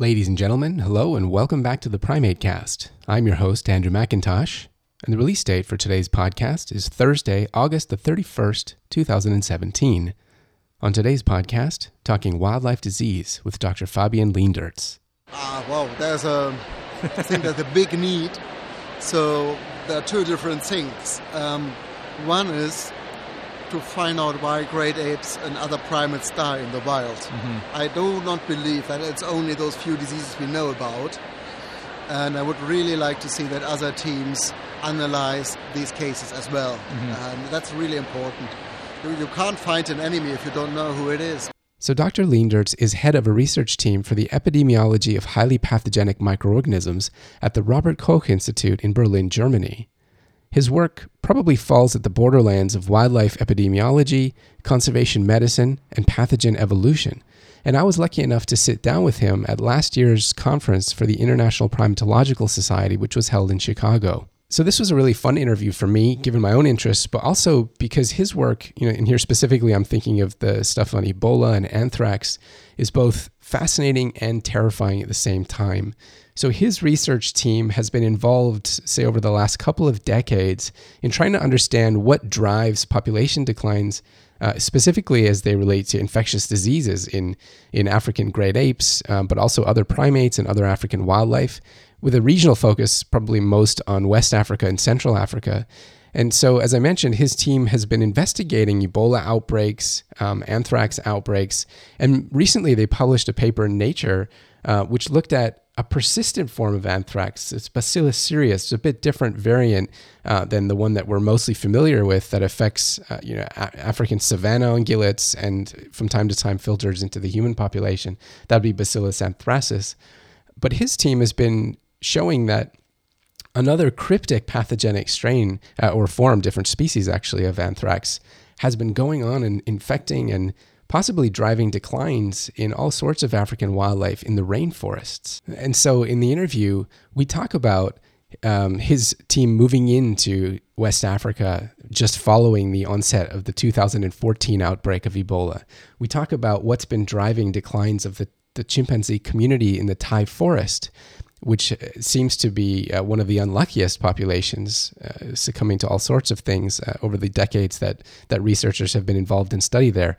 Ladies and gentlemen, hello and welcome back to the Primate Cast. I'm your host, Andrew McIntosh, and the release date for today's podcast is Thursday, August the 31st, 2017. On today's podcast, talking wildlife disease with Dr. Fabian Leendertz. Ah, wow, there's a, I think there's a big need. So there are two different things. Um, one is to find out why great apes and other primates die in the wild. Mm-hmm. I do not believe that it's only those few diseases we know about. And I would really like to see that other teams analyze these cases as well. Mm-hmm. And that's really important. You, you can't find an enemy if you don't know who it is. So, Dr. Leendertz is head of a research team for the epidemiology of highly pathogenic microorganisms at the Robert Koch Institute in Berlin, Germany. His work probably falls at the borderlands of wildlife epidemiology, conservation medicine, and pathogen evolution. And I was lucky enough to sit down with him at last year's conference for the International Primatological Society, which was held in Chicago. So this was a really fun interview for me, given my own interests, but also because his work, you know, and here specifically I'm thinking of the stuff on Ebola and anthrax, is both fascinating and terrifying at the same time. So his research team has been involved, say, over the last couple of decades in trying to understand what drives population declines, uh, specifically as they relate to infectious diseases in, in African great apes, um, but also other primates and other African wildlife, with a regional focus probably most on West Africa and Central Africa. And so, as I mentioned, his team has been investigating Ebola outbreaks, um, anthrax outbreaks, and recently they published a paper in Nature uh, which looked at a persistent form of anthrax. It's Bacillus cereus, it's a bit different variant uh, than the one that we're mostly familiar with that affects uh, you know a- African savanna ungulates and from time to time filters into the human population. That'd be Bacillus anthracis. But his team has been showing that another cryptic pathogenic strain uh, or form, different species actually of anthrax, has been going on and infecting and possibly driving declines in all sorts of African wildlife in the rainforests. And so in the interview, we talk about um, his team moving into West Africa just following the onset of the 2014 outbreak of Ebola. We talk about what's been driving declines of the, the chimpanzee community in the Taï forest which uh, seems to be uh, one of the unluckiest populations, uh, succumbing to all sorts of things uh, over the decades that that researchers have been involved in study there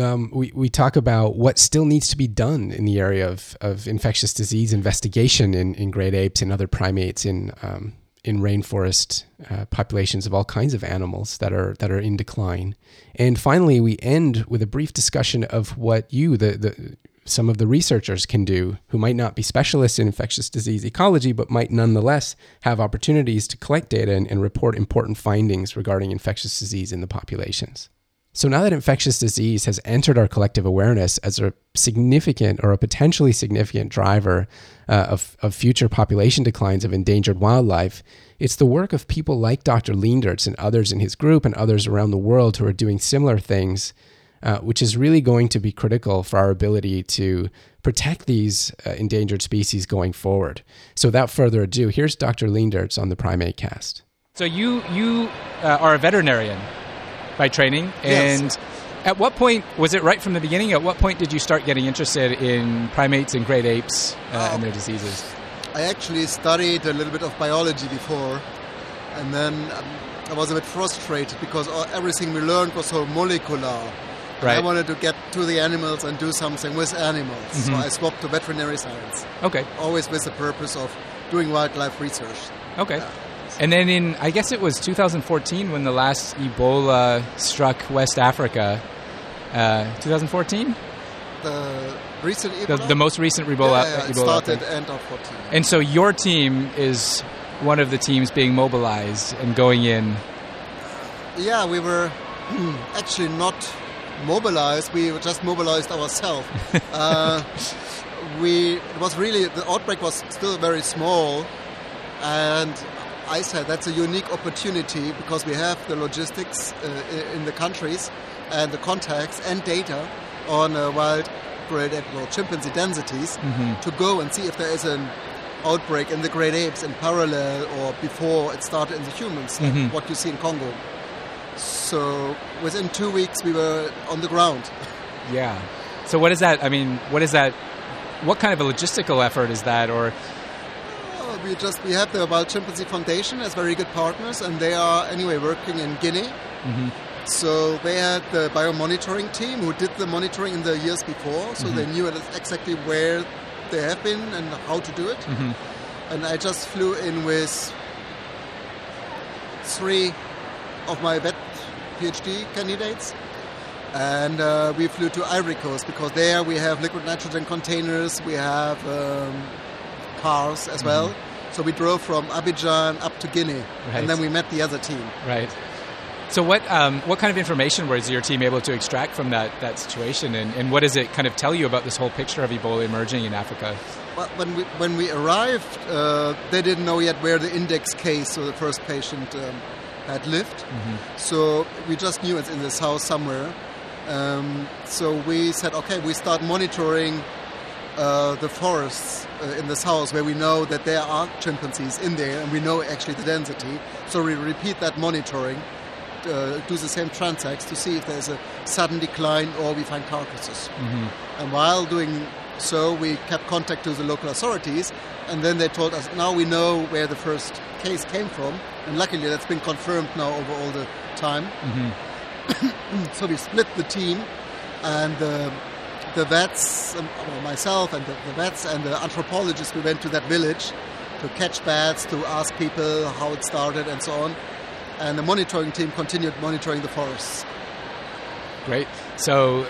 um, we, we talk about what still needs to be done in the area of, of infectious disease investigation in, in great apes and other primates in um, in rainforest uh, populations of all kinds of animals that are that are in decline. And finally, we end with a brief discussion of what you, the, the some of the researchers can do who might not be specialists in infectious disease ecology, but might nonetheless have opportunities to collect data and, and report important findings regarding infectious disease in the populations. So now that infectious disease has entered our collective awareness as a significant or a potentially significant driver uh, of, of future population declines of endangered wildlife, it's the work of people like Dr. Leendertz and others in his group and others around the world who are doing similar things, uh, which is really going to be critical for our ability to protect these uh, endangered species going forward. So without further ado, here's Dr. Leendertz on the Primate Cast. So you you uh, are a veterinarian by training. And yes. at what point was it right from the beginning? At what point did you start getting interested in primates and great apes uh, and their diseases? I actually studied a little bit of biology before, and then um, I was a bit frustrated because everything we learned was so molecular. Right. I wanted to get to the animals and do something with animals. Mm-hmm. So I swapped to veterinary science. Okay. Always with the purpose of doing wildlife research. Okay. Yeah. And then in, I guess it was 2014 when the last Ebola struck West Africa. Uh, 2014? The recent Ebola? The, the most recent Ebola. Yeah, yeah, Ebola started end of 14. And so your team is one of the teams being mobilized and going in. Yeah, we were actually not mobilized. We just mobilized ourselves. uh, we it was really the outbreak was still very small, and I said that's a unique opportunity because we have the logistics uh, in the countries and the contacts and data on uh, wild great ape or chimpanzee densities mm-hmm. to go and see if there is an outbreak in the great apes in parallel or before it started in the humans, mm-hmm. what you see in Congo. So within two weeks we were on the ground. Yeah. So what is that? I mean, what is that what kind of a logistical effort is that, or we just we have the Wild Chimpanzee Foundation as very good partners, and they are anyway working in Guinea. So they had the biomonitoring team who did the monitoring in the years before, so they knew exactly where they have been and how to do it. And I just flew in with three of my vet PhD candidates. And uh, we flew to Ivory Coast because there we have liquid nitrogen containers, we have um, cars as well. So we drove from Abidjan up to Guinea, Right. and then we met the other team. right? So what um, what kind of information was your team able to extract from that that situation, and, and what does it kind of tell you about this whole picture of Ebola emerging in Africa? Well, when we when we arrived, uh, they didn't know yet where the index case, or the first patient, um, had lived. So we just knew it's in this house somewhere. Um, so we said, okay, we start monitoring uh, the forests uh, in the south where we know that there are chimpanzees in there, and we know actually the density. So we repeat that monitoring, uh, do the same transects to see if there's a sudden decline or we find carcasses. And while doing so, we kept contact to the local authorities, and then they told us, now we know where the first case came from, and luckily that's been confirmed now over all the time. so we split the team, and the, vets, um, well, myself and the, the vets and the anthropologists, we went to that village to catch bats, to ask people how it started, and so on. And the monitoring team continued monitoring the forests. Great. So,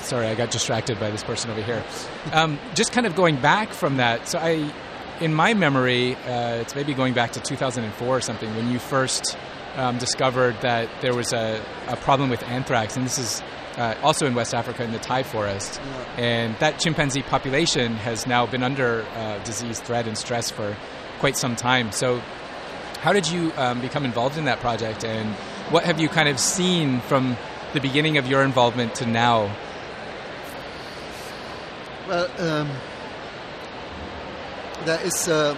sorry, I got distracted by this person over here. Um, just kind of going back from that. So, I, in my memory, uh, it's maybe going back to 2004 or something when you first um, discovered that there was a, a problem with anthrax, and this is uh, also in West Africa in the Taï forest. And that chimpanzee population has now been under uh, disease threat and stress for quite some time. So, how did you um, become involved in that project, and what have you kind of seen from the beginning of your involvement to now? Well, um, there is a,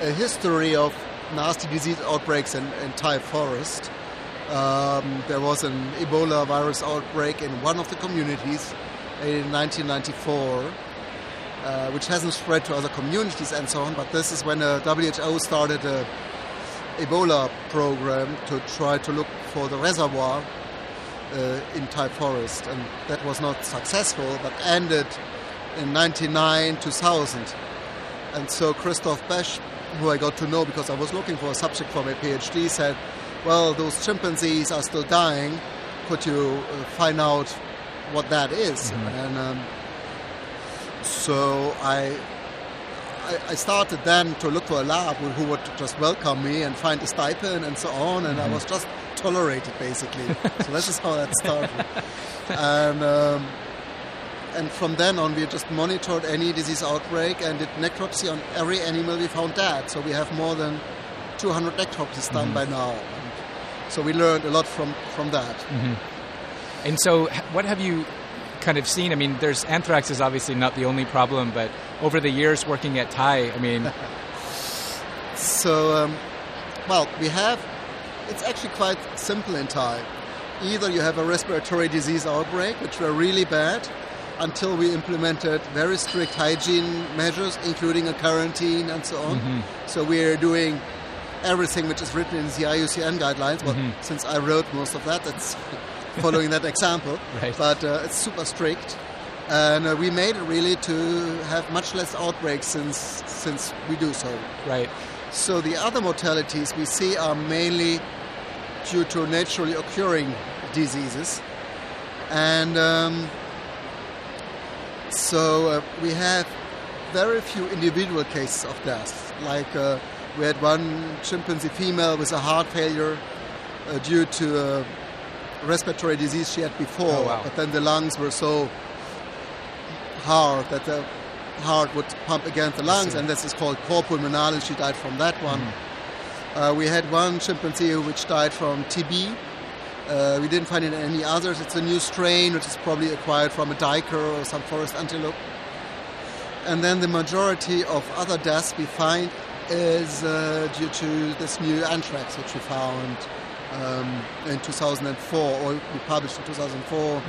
a history of nasty disease outbreaks in, in Taï forest. Um, there was an Ebola virus outbreak in one of the communities in 1994, uh, which hasn't spread to other communities and so on. But this is when the WHO started a Ebola program to try to look for the reservoir uh, in Taï forest, and that was not successful, but ended in 99 2000 and so Christophe Boesch who i got to know because i was looking for a subject for my phd said well those chimpanzees are still dying. Could you uh, find out what that is? and um, so I, I i started then to look for a lab who would just welcome me and find a stipend and so on and i was just tolerated basically. So this is how that started. And um, and from then on, we just monitored any disease outbreak and did necropsy on every animal we found dead. So we have more than 200 necropsies done by now. And so we learned a lot from, from that. And so, what have you kind of seen? I mean, there's anthrax is obviously not the only problem, but over the years working at Taï, I mean, So, um, well, we have, it's actually quite simple in Taï. Either you have a respiratory disease outbreak, which were really bad, until we implemented very strict hygiene measures, including a quarantine and so on. So we're doing everything which is written in the IUCN guidelines. Well, since I wrote most of that, it's following that example. Right. But uh, it's super strict. And uh, we made it really to have much less outbreaks since, since we do so. right? So the other mortalities we see are mainly due to naturally occurring diseases, and um, so uh, we have very few individual cases of death. Like uh, we had one chimpanzee female with a heart failure uh, due to a respiratory disease she had before, Oh, wow. but then the lungs were so hard that the heart would pump against the lungs, and this is called cor pulmonalis. She died from that one. Uh, we had one chimpanzee which died from TB. Uh, we didn't find any others. It's a new strain which is probably acquired from a duiker or some forest antelope. And then the majority of other deaths we find is uh, due to this new anthrax which we found um, in 2004 or we published in 2004.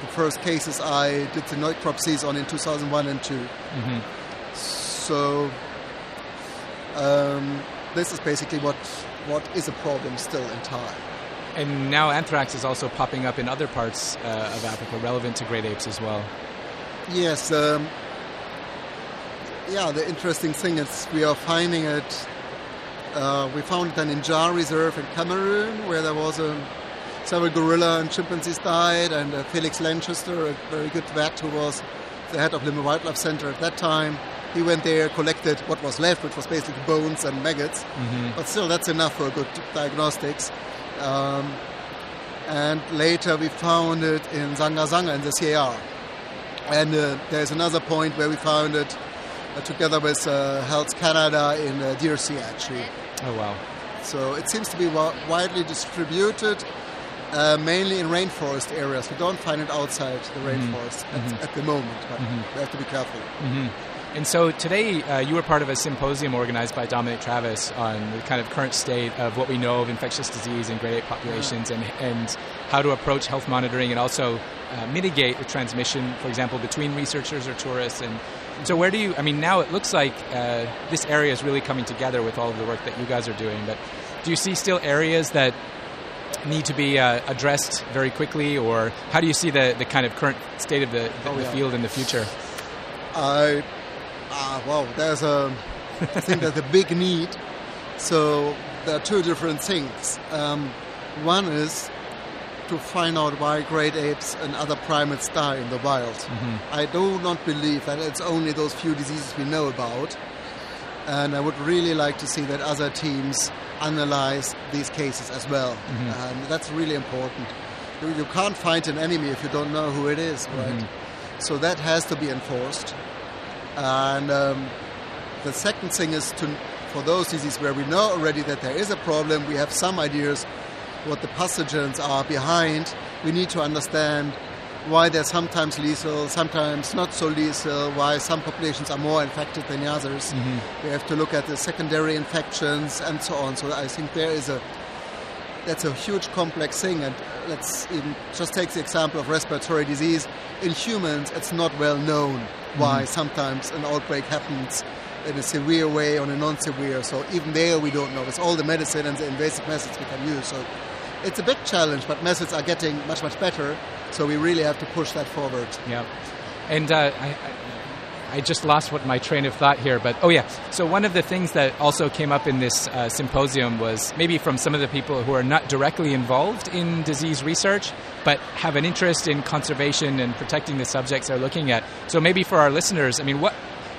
the first cases I did the necropsies on in 2001 and 2. So um, this is basically what what is a problem still in Taï. And now anthrax is also popping up in other parts uh, of Africa, relevant to great apes as well. Yes. Um, yeah, the interesting thing is we are finding it. Uh, we found it in Dja Reserve in Cameroon, where there was a several gorilla and chimpanzees died, and uh, Felix Lankester, a very good vet who was the head of Limbe Wildlife Center at that time, he went there, collected what was left, which was basically bones and maggots, Mm-hmm. but still that's enough for good diagnostics. Um, and later we found it in Dzanga-Sangha in the CAR. And uh, there's another point where we found it uh, together with uh, Health Canada in uh, DRC, actually. Oh wow. So it seems to be wi- widely distributed, uh, mainly in rainforest areas. We don't find it outside the rainforest at, at the moment, but we have to be careful. And so today uh, you were part of a symposium organized by Dominic Travis on the kind of current state of what we know of infectious disease in great ape populations and, and how to approach health monitoring and also uh, mitigate the transmission, for example, between researchers or tourists. And so, where do you, I mean, now it looks like uh, this area is really coming together with all of the work that you guys are doing, but do you see still areas that need to be uh, addressed very quickly, or how do you see the, the kind of current state of the, the, Oh, the field in the future? I, ah, wow, there's a, I think there's a big need. So there are two different things. Um, one is to find out why great apes and other primates die in the wild. I do not believe that it's only those few diseases we know about. And I would really like to see that other teams analyze these cases as well. And that's really important. You, you can't find an enemy if you don't know who it is, right? So that has to be enforced. And um, the second thing is to, for those diseases where we know already that there is a problem, we have some ideas what the pathogens are behind. We need to understand why they're sometimes lethal, sometimes not so lethal, why some populations are more infected than others. We have to look at the secondary infections and so on. So I think there is a that's a huge complex thing and let's even just take the example of respiratory disease. In humans it's not well known why sometimes an outbreak happens in a severe way or in a non-severe. So even there we don't know. With all the medicine and the invasive methods we can use. So it's a big challenge but methods are getting much much better. So we really have to push that forward. Yeah, and uh, I, I, I just lost what my train of thought here, but oh yeah. So one of the things that also came up in this uh, symposium was maybe from some of the people who are not directly involved in disease research, but have an interest in conservation and protecting the subjects they're looking at. So maybe for our listeners, I mean, what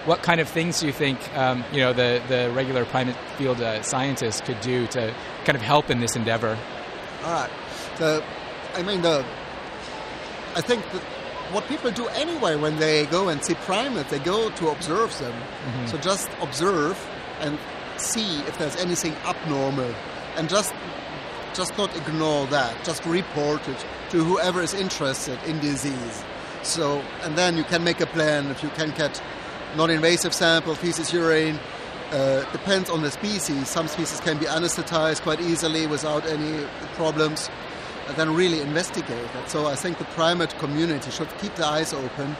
what kind of things do you think um, you know the the regular primate field uh, scientists could do to kind of help in this endeavor? All right. The, I mean, the. I think what people do anyway when they go and see primates, they go to observe them. So just observe and see if there's anything abnormal, and just just not ignore that. Just report it to whoever is interested in disease. So, and then you can make a plan if you can get non-invasive sample, feces, urine. Uh, depends on the species. Some species can be anesthetized quite easily without any problems, then really investigate that. So I think the primate community should keep their eyes open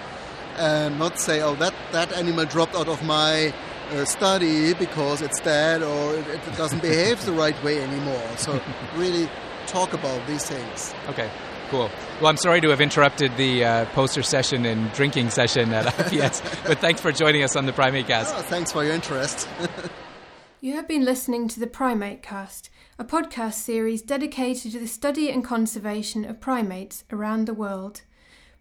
and not say, "Oh, that that animal dropped out of my uh, study because it's dead or it, it doesn't behave the right way anymore." So really talk about these things. Okay, cool. Well, I'm sorry to have interrupted the uh, poster session and drinking session at IPS, but thanks for joining us on the Primate Cast. Oh, thanks for your interest. You have been listening to the Primate Cast, a podcast series dedicated to the study and conservation of primates around the world.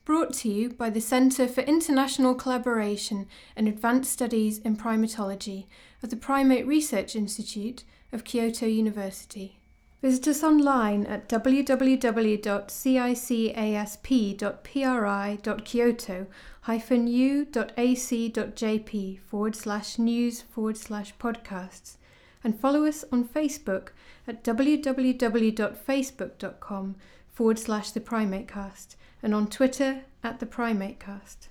Brought to you by the Centre for International Collaboration and Advanced Studies in Primatology of the Primate Research Institute of Kyoto University. Visit us online at www.cicasp.pri.kyoto-u.ac.jp forward slash news forward slash podcasts and follow us on Facebook at www.facebook.com forward slash the primate cast and on Twitter at the primate cast.